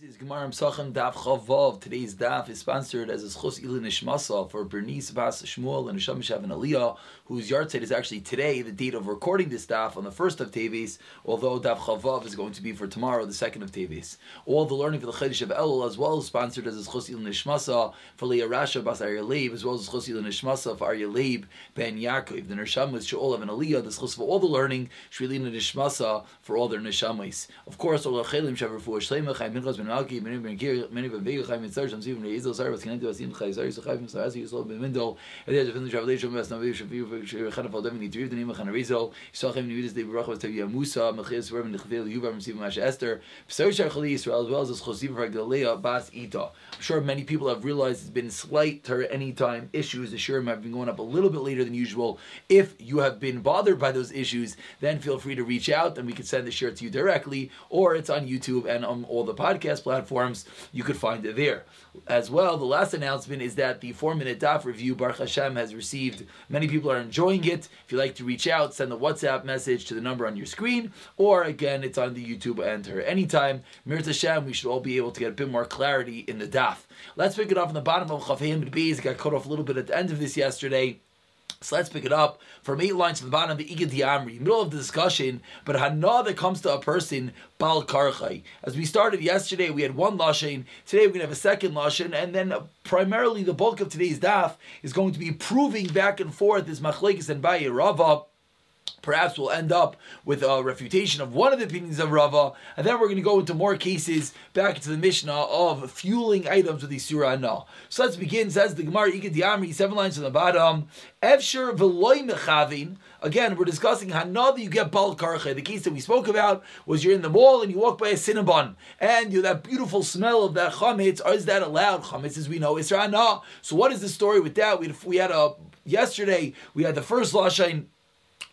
This is Gemara Psachim Daf Chavav. Today's daf is sponsored as a Schus Ilin for Bernice Bas Shmuel and Nisham Shav and Aliyah, whose yahrzeit is actually today, the date of recording this daf on the first of Tevis, although Daf Chavav is going to be for tomorrow, the second of Tevis. All the learning for the Chedesh of Elul as well is sponsored as a Schus Ilin for Leah Rasha Bas Leib, as well as Schus Ilin for Arya Ben Yaakov. The Nisham with and Aliyah, the Schus for all the learning, Shrilina Nishmasa for all their Nishamis. Of course, all the Chelim Shav Refuah Shleimach, Minchas Ben Malki, Ben Kir, Ben Chaim Chai. I'm sure many people have realized it's been slight any time issues. The Shiurim have been going up a little bit later than usual. If you have been bothered by those issues, then feel free to reach out and we can send the shiur to you directly, or it's on YouTube and on all the podcast platforms. You could find it there. As well, the last announcement is that the four minute DAF review, Baruch Hashem, has received. Many people are enjoying it. If you'd like to reach out, send a WhatsApp message to the number on your screen, or again, it's on the YouTube enter anytime. Mirza Hashem, we should all be able to get a bit more clarity in the DAF. Let's pick it up from the bottom of Chafayim Beis. Got cut off a little bit at the end of this yesterday. So let's pick it up from eight lines to the bottom of the Igad Yamri, middle of the discussion, but Hana that comes to a person, Bal Karchai. As we started yesterday, we had one Lashon, today we're going to have a second Lashon, and then primarily the bulk of today's daf is going to be proving back and forth this Machlekes and Baye Rava. Perhaps we'll end up with a refutation of one of the opinions of Rava, and then we're going to go into more cases back into the Mishnah of fueling items with the Surah Anah. So let's begin. Says the Gemara Ikad Yamri, seven lines from the bottom. Mechavin. Again, we're discussing now that you get bal karche. The case that we spoke about was you're in the mall and you walk by a cinnabon, and you that beautiful smell of that chametz. Is that allowed? Chametz, as we know, is Anah. So what is the story with that? We had, we had a yesterday. We had the first lashon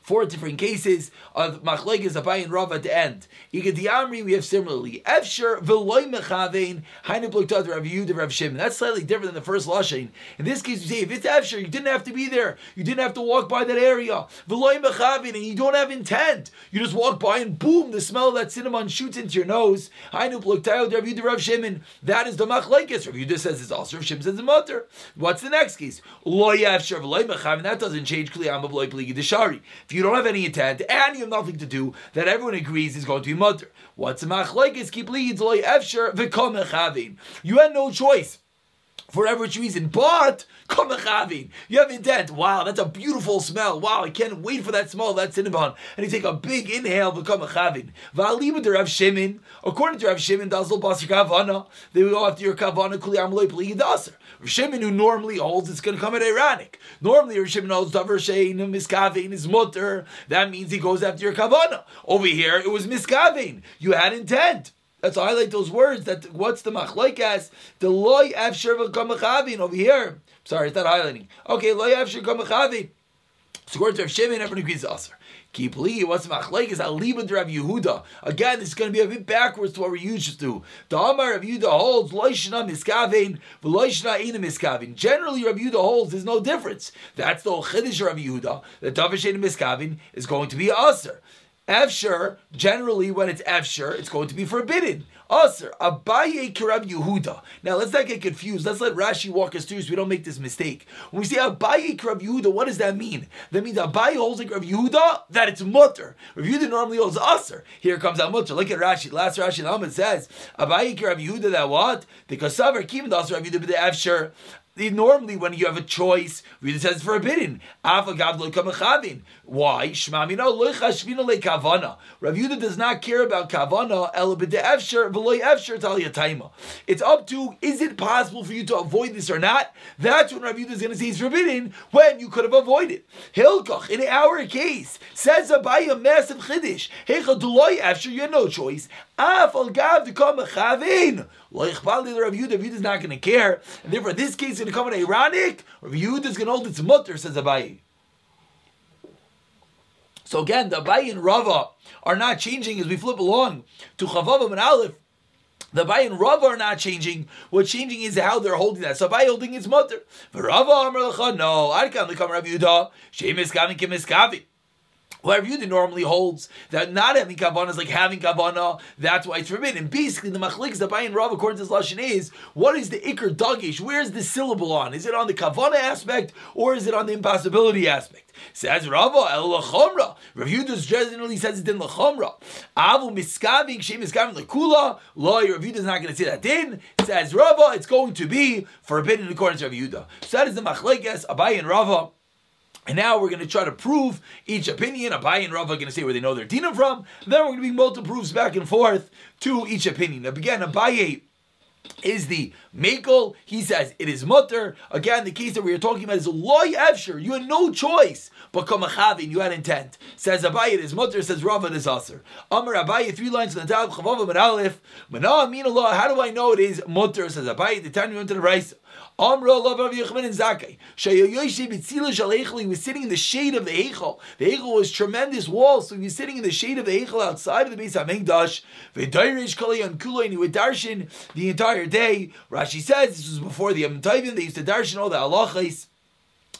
four different cases of Machlekes Abai and at the end. Amri we have similarly. Efsher v'loy mechavein hainu bloktat Rav Yehuda Rav Shimon. That's slightly different than the first lashon. In this case, you say if it's Efsher, you didn't have to be there. You didn't have to walk by that area. V'loy mechavein, and you don't have intent. You just walk by and boom, the smell of that cinnamon shoots into your nose. Hainu bloktat Rav Yehuda Rav Shimon. That is the Machlekes. Rav Yehuda says it's also Rav Shimon says it's mutter. What's the next case? Loy Efsher v'loy mechavein. That doesn't change. Kliyam of loy deshari. If you don't have any intent and you have nothing to do, that everyone agrees is going to be mother. What's a machlekes? Keep leads loy efsher v'kom You had no choice for whatever reason, but you have intent. Wow, that's a beautiful smell. Wow, I can't wait for that smell of that cinnamon. And you take a big inhale, become a chavin. Va'alima to Rav Shimon, according to Rav Shimon, dazal basir kavana, they go after your kavana. Rav Shimon, who normally holds it's going to come at ironic. Normally, Rav Shimon holds davar shein miskavin is mutter. That means he goes after your kavana. Over here, it was miskavin. You had intent. Let's highlight those words. That what's the machlaikas? The loy afsher v'kamachavin over here. Sorry, it's not highlighting. Okay, loy afsher kamachavin. So according to Rav Shimon, everyone agrees aser. Keep li. What's the machlaikas? Aliba Rav Yehuda. Again, this is going to be a bit backwards to what we're used to. The Amar Rav Yehuda holds loishna miskavein v'loishna ina miskavein. Generally, Rav Yehuda holds there's no difference. That's the chiddush Rav Yehuda. The davish miskavein is going to be aser. Efsher, generally when it's Efsher, it's going to be forbidden. Aser, Abaye Kirab Yehuda. Now let's not get confused. Let's let Rashi walk us through so we don't make this mistake. When we say Abaye Kirab Yehuda, what does that mean? That means Abaye holds like Rav Yehuda, that it's mutter. Rav Yehuda normally holds Aser. Here comes our mutter. Look at Rashi. Last Rashi Lamed says, Abaye Kirab Yehuda, that what? The Kasavar Kim Aser Rav Yehuda, the Efsher normally when you have a choice, it says forbidden. Why? Shmamino loichashvino le kavana. Rav Yudah does not care about kavana. El efsher v'loy efsher tal yatayma. It's up to is it possible for you to avoid this or not? That's when Rav Yudah is going to say it's forbidden when you could have avoided. Hilkach in our case says a massive chiddush. Hecha deloy efsher. You have no choice. Af al gav to come chavin. Loich bali Rav Yudah. Rav Yudah is not going to care, and therefore this case is going to come in ironic, Rav Yehuda is going to hold its mutter, says Abayi. So again, the Abayi and Rava are not changing as we flip along to Chavav and Aleph. The Abayi and Rava are not changing. What's changing is how they're holding that. So Abayi holding mutter. But Rava Amar Lecha, no. Arkan Lekam Rav Yehuda, Shemis Kavin Kimiskavi. Whatever you normally holds that not having kavana is like having kavana, that's why it's forbidden. Basically, the machlik by and Rav according to this lashon is what is the ikr dagish? Where's the syllable on? Is it on the kavana aspect or is it on the impossibility aspect? Says Rava el lachomra. Rav Yudas generally says it in lachomra. Avu miskaving shem miskaving lekula. Lo, Rav Yudas not going to say that in. Says Rava, it's going to be forbidden according to Rav. So that is the machlekes Abai and Rava. And now we're going to try to prove each opinion. Abai and Rav are going to say where they know their dinam from. Then we're going to be multiple proofs back and forth to each opinion. Now, again, Abaye is the makel. He says it is mutter. Again, the case that we are talking about is loy efsher. You had no choice but come kamachavin. You had intent. Says Abaye it is mutter. Says Rav it is aser. Amar Abaye three lines in the top chavav and aleph. Mana amin Allah. How do I know it is mutter? Says Abaye. The time you went to the rice. Amra Rav Yochanan ben Zakkai. Shayoyoshi b'tzila shal He was sitting in the shade of the Eichel. The Eichel was tremendous wall, so he was sitting in the shade of the Eichel outside of the base kali on kulo, and he would darshan the entire day. Rashi says this was before the Yom Tovim. They used to darshan all the halachas.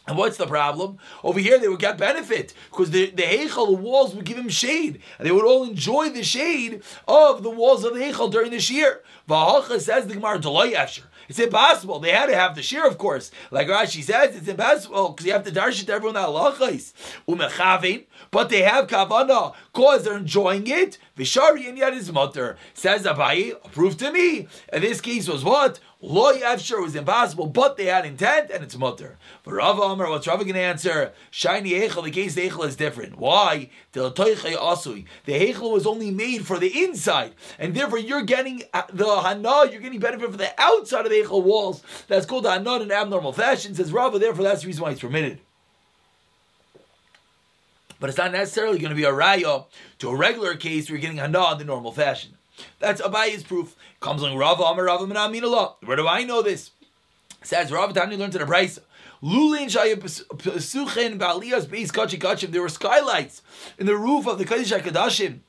And what's the problem? Over here, they would get benefit because the, the Heichel, the walls would give him shade. And they would all enjoy the shade of the walls of the Heichel during this year. Vahacha says the Gemara, Delay Efsher. It's impossible. They had to have the share, of course. Like Rashi says, it's impossible because you have to darshan to everyone that halachais. Umechavin, but they have kavana cause they're enjoying it. Vishari and yet is mutter. Says Abayi, prove to me. And this case was what? Lo Yavshir was impossible, but they had intent, and it's mutter. But Rav Amar, what's Rav going to answer? Shiny Eichel, the case Eichel is different. Why? The Eichel was only made for the inside, and therefore you're getting uh, the Hana, you're getting benefit for the outside of the Eichel walls. That's called the Hana in abnormal fashion, says Rava, therefore that's the reason why it's permitted. But it's not necessarily going to be a raya to a regular case where you're getting Hana in the normal fashion. That's Abayi's proof. Comes along Rava Amar Minamin Allah. Where do I know this? Says Rava Tani learned to the price. Lulin Shaya Pesuchen Baaliyas Beis Kachi Kachim. There were skylights in the roof of the Kaddish HaKaddashim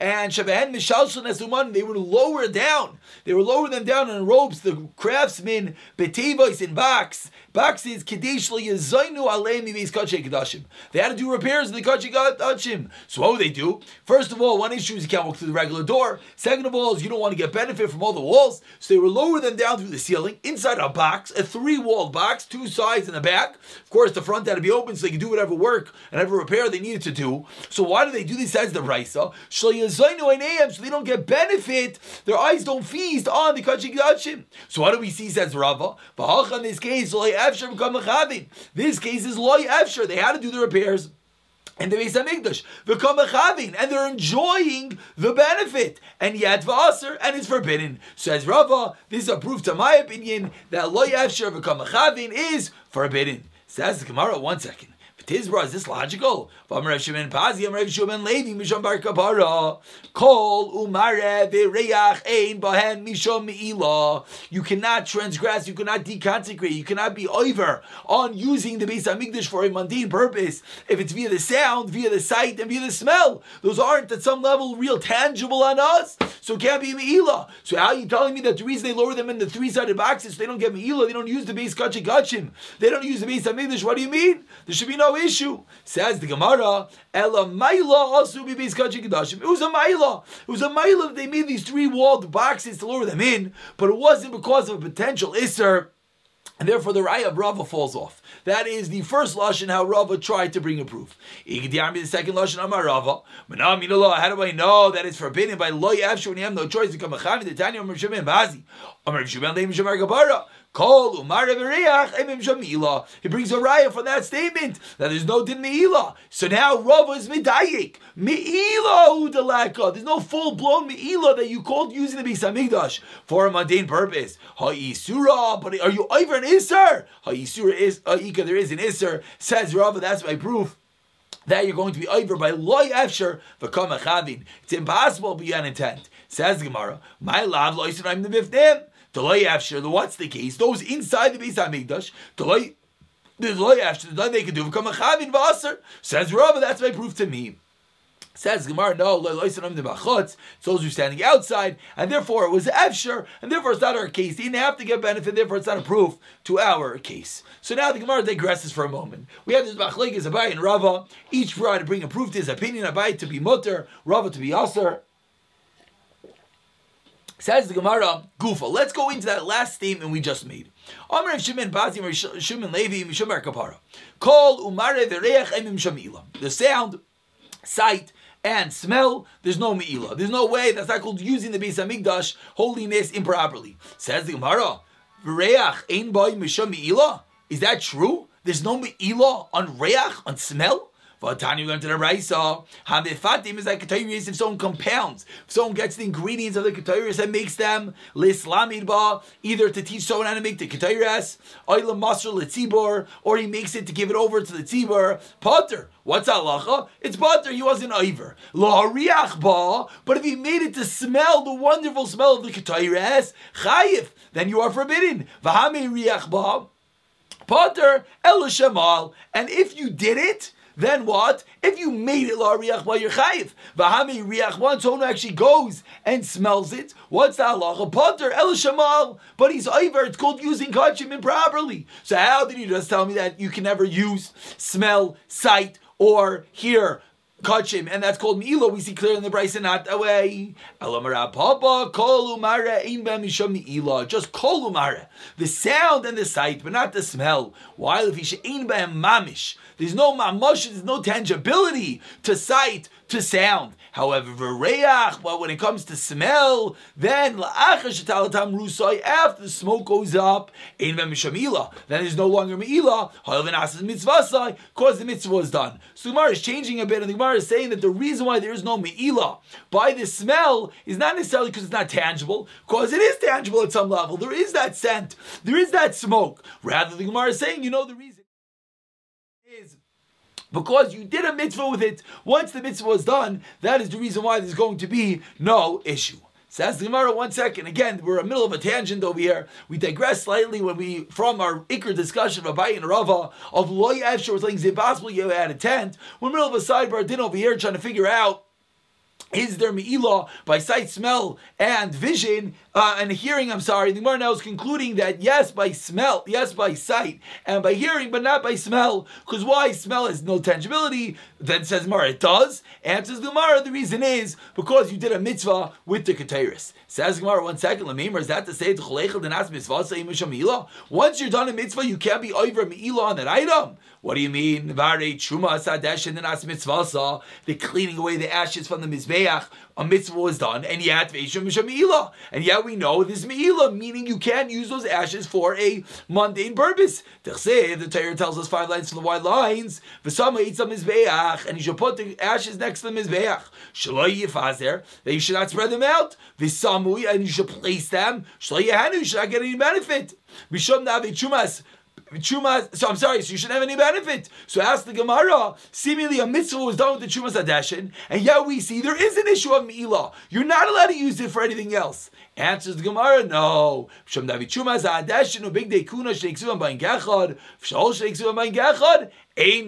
and Shabehen Mishalshon Esuman, they were lower down. They were lower them down on ropes. The craftsmen, Betevos in box, boxes, Kadesh Yazainu Alemi Kachay Kadashim. They had to do repairs in the Kachay Kadashim. So what would they do? First of all, one issue is you can't walk through the regular door. Second of all, is you don't want to get benefit from all the walls. So they were lower them down through the ceiling, inside a box, a three-walled box, two sides and the back. Of course, the front had to be open so they could do whatever work and whatever repair they needed to do. So why do they do this as the Raisa? So they don't get benefit. Their eyes don't feast on the Kachik Dachim. So what do we see, says Rava? In this case, this case is Loy Efsher. They had to do the repairs and the Beis Hamikdash, v'kamachavin, and they're enjoying the benefit, and yet v'aser, and it's forbidden. Says Rava, this is a proof to my opinion that lo yavsher v'kamachavin is forbidden. Says the Gemara, one second. Tizbra, is this logical? You cannot transgress, you cannot deconsecrate, you cannot be over on using the Beis Hamikdash for a mundane purpose. If it's via the sound, via the sight, and via the smell, those aren't at some level real tangible on us. So it can't be meila. So how are you telling me that the reason they lower them in the three-sided boxes, they don't get meila, they don't use the base kachim, they don't use the Beis Hamikdash? What do you mean? There should be no issue. Says the Gemara, Ela Maila also be Kedashim. It was a Maila. It was a Maila that they made these three walled boxes to lower them in, but it wasn't because of a potential Isser. And therefore, the Raya of Rava falls off. That is the first lashon how Rava tried to bring a proof. The second lashon Amar Rava. How do I know that it's forbidden by loy afshu when you have no choice to become a chavi? The Tanya Shimon Bazi. He brings a raya from that statement that there's no din meila. So now Rav is midayik meila udalaka. There's no full blown meila that you called using the Beis Hamikdash for a mundane purpose. Ha'isura, but are you over an iser? Ha'isura is ha'ika. There is an iser. Says Rav. That's my proof that you're going to be over by loy efsher v'kama chavin. It's impossible beyond intent. Says Gemara, my love loisin the bifnim. Delay after the what's the case? Those inside the Beis Hamikdash, delay the delay after the they can do become a chavin vaser. Says Rava, that's my proof to me. Says Gemara, no, it's those who are standing outside, and therefore it was Efsher, and therefore it's not our case. He didn't have to get benefit, therefore it's not a proof to our case. So now the Gemara digresses for a moment. We have this Machlekes Abai and Rava, each try to bring a proof to his opinion, Abai to be mutter, Rava to be aser. Says the Gemara, Gufa. Let's go into that last statement we just made. Amr Shimon Bazim Shimon Levi Mishomar Kapara. Call Umare Vereach Emim Shamila. The sound, sight, and smell, there's no me'ila. There's no way that's not called using the Beis Hamikdash holiness improperly. Says the Gemara, Reach ein boy misham me'ila. Is that true? There's no me'ila on reach, on smell? Vatani learned to the Raisa. Hamefatim is like ketayris if someone compounds, if someone gets the ingredients of the ketayris and makes them lislamid ba, either to teach someone how to make the ketayris, oila masr letzibor, or he makes it to give it over to the tzibor. Potter. What's halacha? It's butter. He wasn't iver. Lahariach ba. But if he made it to smell the wonderful smell of the ketayres, chayif, then you are forbidden. V'hame riach ba. Potter el And if you did it, then what? If you made it la riach by your chayiv, v'hami riach one someone actually goes and smells it. What's that halacha? Potter el shamal, but he's over. It's called using kachim improperly. So how did you just tell me that you can never use smell, sight, or hear kachim, and that's called Me'ila. We see clear in the Bryce not that way. Papa, Just kolumara. The sound and the sight, but not the smell. While if mamish, there's no mamash, there's no tangibility to sight, to sound. However, v'reach, but when it comes to smell, then after the smoke goes up, in then there's no longer me'ila, because the mitzvah was done. So Gemara is changing a bit, and the Gemara is saying that the reason why there is no me'ila by the smell is not necessarily because it's not tangible, because it is tangible at some level. There is that scent, there is that smoke. Rather, the Gemara is saying, you know the reason is because you did a mitzvah with it. Once the mitzvah was done, that is the reason why there's going to be no issue. Says the Gemara, one second. Again, we're in the middle of a tangent over here. We digress slightly when we, from our Iker discussion of Abai and Rava, of Loy Efshar was like impossible you had a tent. We're in the middle of a sidebar din over here trying to figure out is there me'ilah by sight, smell, and vision, uh, and hearing? I'm sorry. The Gemara now is concluding that yes, by smell, yes, by sight, and by hearing, but not by smell. Because why? Smell has no tangibility. Then says Gemara, it does. Answers the Gemara, the reason is because you did a mitzvah with the Keteris. Says Gemara, one second, Lamimar, is that to say, once you're done a mitzvah, you can't be over me'ilah on that item? What do you mean? The cleaning away the ashes from the Mizbeach, a mitzvah was done, and yet and yet we know this meila, meaning you can't use those ashes for a mundane purpose. The Torah tells us five lines from the white lines. And you should put the ashes next to the mizbeach. That you should not spread them out. And you should place them. You should not get any benefit. Mishum. Chuma, so I'm sorry, so you shouldn't have any benefit. So ask the Gemara, seemingly a mitzvah was done with the Chumas Adeshin, and yet we see there is an issue of Mi'ilah. You're not allowed to use it for anything else. Answers the Gemara, no. Shom David Chumas Adeshin, bigdei kehuna sheiksu bain gechad, shol sheiksu bain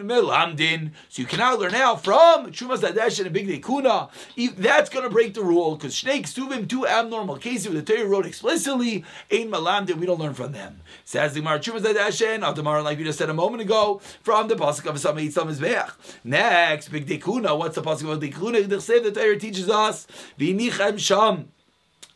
melamdin. So you cannot learn now from Chumas Adeshin and bigdei kehuna. That's going to break the rule, because Shnei Ksuvim, two abnormal cases where the Torah wrote explicitly, ein melamdin, we don't learn from them. Says the Gemara, Chumas Adeshin, Adamar, like we just said a moment ago, from the pasuk of Sama Yitzam Mizbeach. Next, bigdei kehuna. What's the pasuk of dekuna? The say the Torah teaches us v'nichem sham.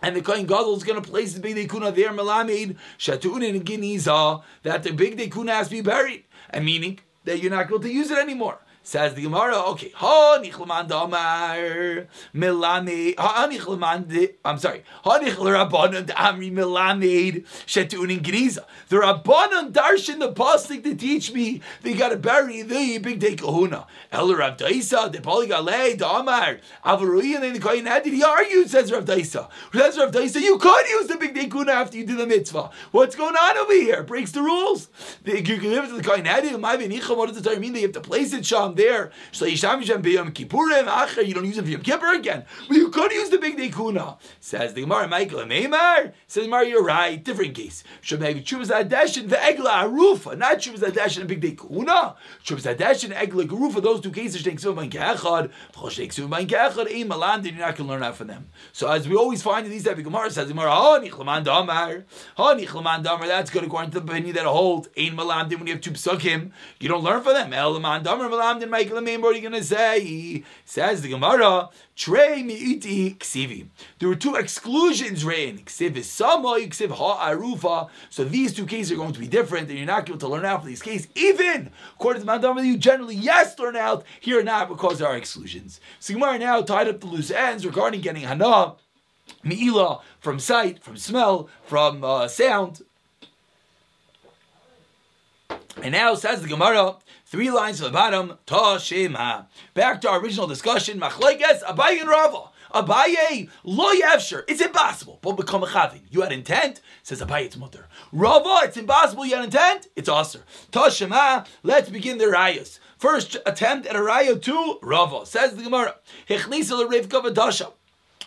And the Kohen Gadol is going to place the bigdei kehuna there, Melamid, Shatunin and Giniza, that the bigdei kehuna has to be buried. And meaning that you're not going to use it anymore. Says the Gemara, okay, ha nichleman damar milami ha nichleman. I'm sorry, ha nichlerabanan amri milamid shetun geniza. The rabbanon darshan the pasuk to teach me they got to bury the bigdei kehuna. El Rav Daisa the poligale damar avaruyin and the kohen had he argued says Rav Daisa. Says Rav Daisa, you could use the bigdei kehuna after you do the mitzvah. What's going on over here? Breaks the rules. You can live to the kohen had. What does the Torah mean? They have to place it sham there. So you don't use it for Yom Kippur again. But you could use the bigdei kehuna. Says the Gemara, Michael Neymar. Says Gemara, you're right. Different case. Should maybe Chuvas Adeshin, the Egla Arufa, not Chuvas Adeshin and bigdei kehuna. Chuvas Adeshin, Egla Garufa, those two cases, Malan, you're not going to learn out from them. So as we always find in these type of Gemara, says the Gemara, Oh, Nichlaman Damar, Oh, Nichlaman Damar, that's good according to the opinion that holds Ein Malan, when you have two psukim, you don't learn from them. El Laman Damar Malan, Michael and what are you going to say? Says the Gemara, Trey mi'iti ksivi. There were two exclusions written. Ksiv is ksiv ha arufa. So these two cases are going to be different, and you're not able to learn out for these cases. Even according to Mandam, you generally yes learn out here not because there are exclusions. So Gemara now tied up the loose ends regarding getting hana, mi'ila from sight, from smell, from uh, sound. And now says the Gemara, Three lines from the bottom. Toshima. Back to our original discussion. Machlekes Abaye and Rava. Abaye lo yevsher. It's impossible. But become a chavin. You had intent. Says Abaye, it's mutter. Rava, it's impossible. You had intent. It's aser. Toshima. Let's begin the rayas. First attempt at a raya to Rava. Says the Gemara. Hechnisa l'rivka v'dasha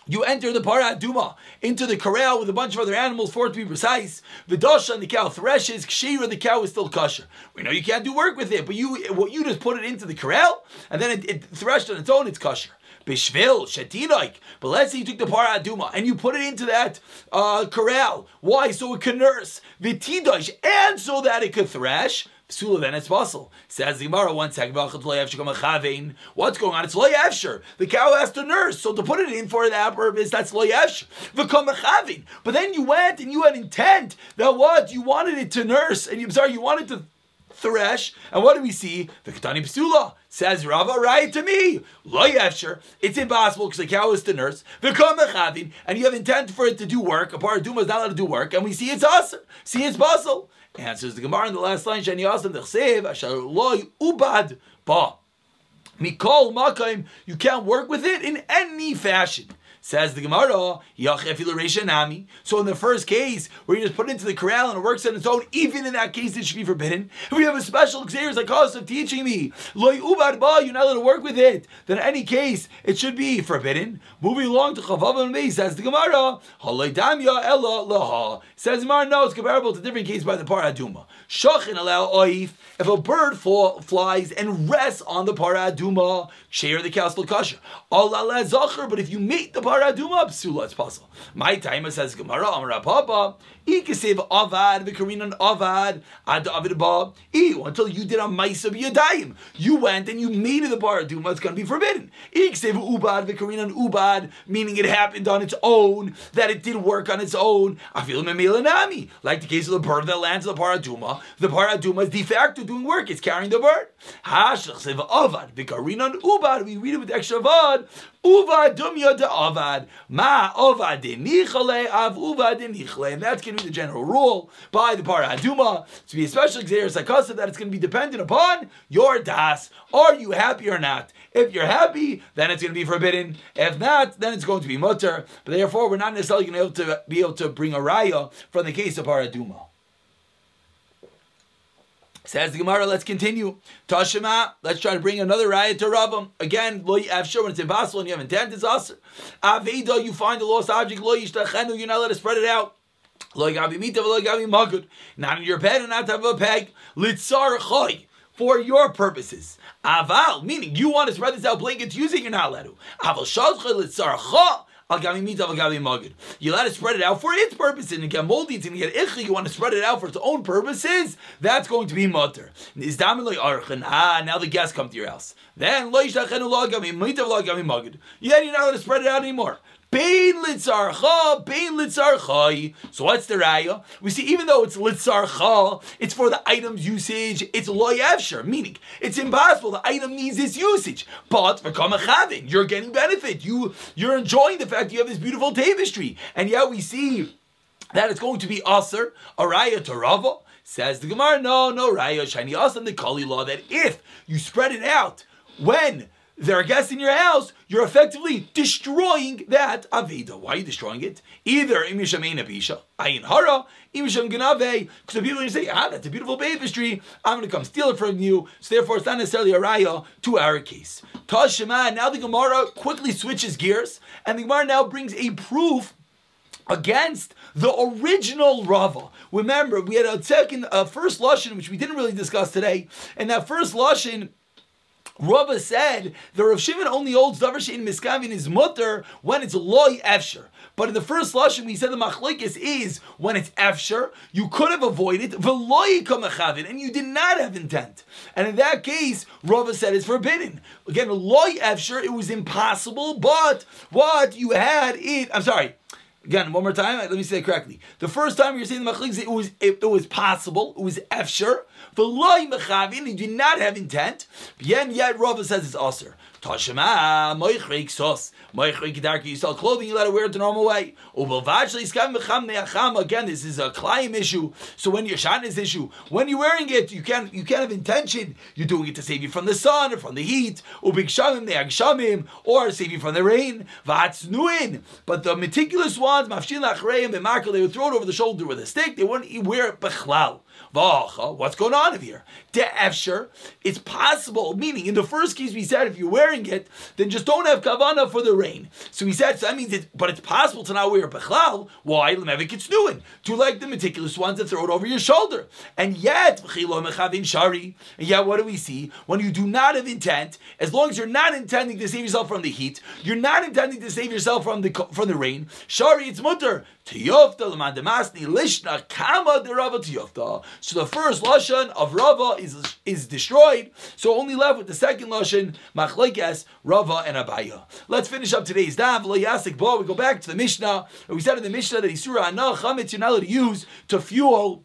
you enter the paraduma into the corral with a bunch of other animals, for it to be precise. The dosha and the cow threshes, kshira, the cow is still kosher. We know you can't do work with it, but you what you just put it into the corral and then it, it threshed on its own, it's kosher. Bishvil, shetinaik. But let's say you took the paraduma and you put it into that uh, corral. Why? So it can nurse. Vitidosh, and so that it could thresh. Psula, then it's possible. Says the Gemara, one second, what's going on? It's loy efsher. The cow has to nurse, so to put it in for that purpose, that's loy efsher. But then you went and you had intent that what? You wanted it to nurse, and you, sorry, you wanted to thresh, and what do we see? The Ketani Psula says Rava, right to me. Loy efsher. It's impossible because the cow is to nurse. And you have intent for it to do work. A part of Duma is not allowed to do work, and we see it's us. See it's possible. Answers the Gemara in the last line, Shani Yasam Dechsev, Asher Loy Ubad Ba. Mikol Makaim, you can't work with it in any fashion. Says the Gemara, nami. So in the first case, where you just put it into the corral and it works on its own, even in that case, it should be forbidden. If we have a special exeris like us of teaching me, loy ubad ba, you're not allowed to work with it, then in any case, it should be forbidden. Moving along to Chavav and Mei, says the Gemara, damya ella laha. Says Gemara, no, it's comparable to different cases by the paraduma. Shachin allow oif, if a bird fall, flies and rests on the paraduma, share the castle kasha. Allah but if you meet the paraduma psula, it's possible. My timer says Gemara Amar Papa. Ikasiv avad v'karinan avad ad avid ba. Until you did a ma'isa b'yadayim, you went and you made the paraduma. It's going to be forbidden. Ikasiv ubad v'karinan ubad, meaning it happened on its own, that it did work on its own. Afil memilanami, like the case of the bird that lands the paraduma. The paraduma is de facto doing work. It's carrying the bird. Hashachsev avad v'karinan ubad. We read it with extra avad. Uva dumya de avad. Ma avad nichale av uva nichle. And that's going the general rule by the Para Aduma. To be a special exeris sakasa that it's going to be dependent upon your das. Are you happy or not? If you're happy, then it's going to be forbidden. If not, then it's going to be mutter. But therefore, we're not necessarily going to be able to, be able to bring a raya from the case of Paraduma. Says the Gemara, let's continue. Tashima, let's try to bring another riot to Ravam. Again, lo sure when it's impossible and you have intent, it's us. Aveda, you find the lost object, lo yishtachenu, you're not allowed to spread it out. Not in your bed and not to have a peg. Litzar choy. For your purposes. Aval, meaning you want to spread this out blankets using, you're not allowed to. Aval shadcha litzar choy. You're allowed to spread it spread out for its purposes. and you get moldy, and you get ichi, you want to spread it out for its own purposes, that's going to be mutter. Ah, now the guests come to your house. Then, then you're not going to spread it out anymore. Bein litzarcha, bein litzarchai. So what's the raya? We see even though it's litzarcha, it's for the item's usage. It's loyavsher, meaning it's impossible. The item needs this usage. But for kamachavin, you're getting benefit. You you're enjoying the fact you have this beautiful tapestry, and yet we see that it's going to be aser a raya to rava. Says the Gemara, no, no raya shiny asam the kali law that if you spread it out when there are guests in your house, you're effectively destroying that Aveda. Why are you destroying it? Either Imishameina Bisha, Ayin Hara, Imisham Ganave, because the people are going to say, ah, that's a beautiful bapistry, I'm going to come steal it from you, so therefore it's not necessarily a raya to our case. Tashema, now the Gemara quickly switches gears, and the Gemara now brings a proof against the original Rava. Remember, we had a second, a first lashon which we didn't really discuss today, and that first lashon Rava said the Rav Shimon only holds davar shein miskavin is mutter when it's loy efsher. But in the first lashon, we said the machlekes is when it's efsher, you could have avoided veloy kamachavin, and you did not have intent. And in that case, Rava said it's forbidden. Again, loy efsher, it was impossible, but what you had it. I'm sorry. Again, one more time. Let me say it correctly. The first time you're saying the machlekes, it was it, it was possible. It was efsher. V'loy mechavin, did not have intent. Yen yet Rava says it's aser. Tashema moichreik sos. Moichreik darki, you sell clothing, you let it wear it the normal way. Again, this is a climb issue. So when you're shot this issue, when you're wearing it, you can't you can't have intention. You're doing it to save you from the sun or from the heat. Ubikshamim neagshamim, or save you from the rain. Vatznuin. But the meticulous ones, mafshin lachreim, they would throw it over the shoulder with a stick. They wouldn't wear it bechlal. What's going on over here? De'efsher, it's possible, meaning in the first case we said if you're wearing it, then just don't have kavana for the rain. So he said, so that means it, but it's possible to not wear bechlal. Why? Lemevik it's doing. To like the meticulous ones that throw it over your shoulder. And yet, shari. And yet, what do we see? When you do not have intent, as long as you're not intending to save yourself from the heat, you're not intending to save yourself from the from the rain. Shari, it's mutter. Tiyofta l'mandemasni lishna kama derava tiyofta. So the first lashon of Rava is is destroyed. So only left with the second lashon machlekes Rava and Abaya. Let's finish up today's daf. Lo yasik bo. We go back to the Mishnah. We said in the Mishnah that Isura Anah chametz you're not to use to fuel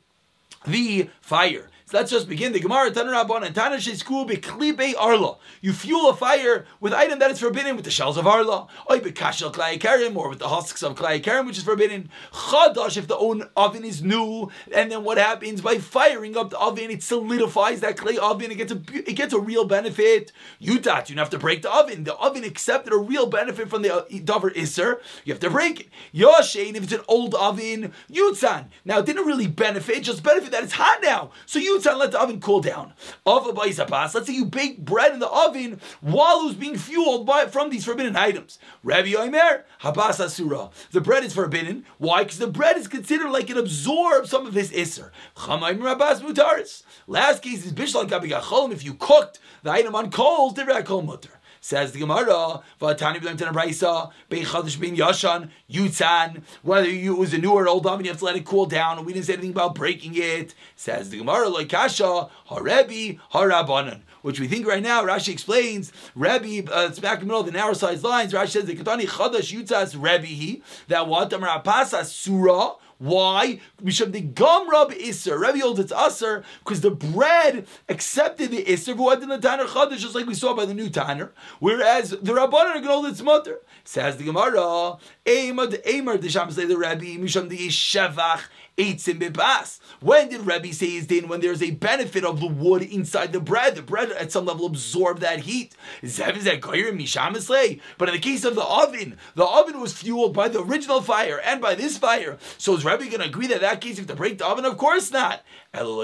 the fire. So let's just begin. The Gemara Tanarabon and Tana Shesku Beklibe Arla. You fuel a fire with item that is forbidden with the shells of Arla. Oy Bekashel Klai or with the husks of Klai which is forbidden. Chadash if the own oven is new, and then what happens by firing up the oven, it solidifies that clay oven. It gets a it gets a real benefit. You Yutat, you don't have to break the oven. The oven accepted a real benefit from the uh, Dover Isser. You have to break it. Yoshein, if it's an old oven, Yutzan. Now it didn't really benefit, just benefit that it's hot now. So you and let the oven cool down. Let's say you bake bread in the oven while it was being fueled by from these forbidden items. Rabbi Omer, habas asura. The bread is forbidden. Why? Because the bread is considered like it absorbs some of this iser. Rabas. Last case is bishlan kabigachol. If you cooked the item on coals, kol mutar. Says the Gemara, Vatani b'lem tenabraisa, bein chadash bein yashan, yutzan. Whether you was a new or old oven, you have to let it cool down. And we didn't say anything about breaking it. Says the Gemara, like kasha, harebi, harabanan. Which we think right now, Rashi explains, Rebbe, uh, it's back in the middle of the narrow sized lines. Rashi says, the chadash yutzas Rebbe, that what? Amar apasa surah, why? Misham the gum rub iser. Rebbe holds it's aser because the bread accepted the iser who had the tanner chadash, just like we saw by the new tanner. Whereas the rabbanon are going its mother. Says the Gemara, Eimad Eimer the Sham say the Rebbe Misham the Shevach Eitzim Bibas. When did Rebbe say his din? When there's a benefit of the wood inside the bread, the bread at some level absorbed that heat. But in the case of the oven, the oven was fueled by the original fire and by this fire. So is Rebbe going to agree that that case you have to break the oven? Of course not. And then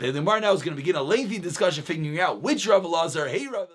the Gemara now is going to begin a lengthy discussion figuring out which Rav Lazar, hey Rav.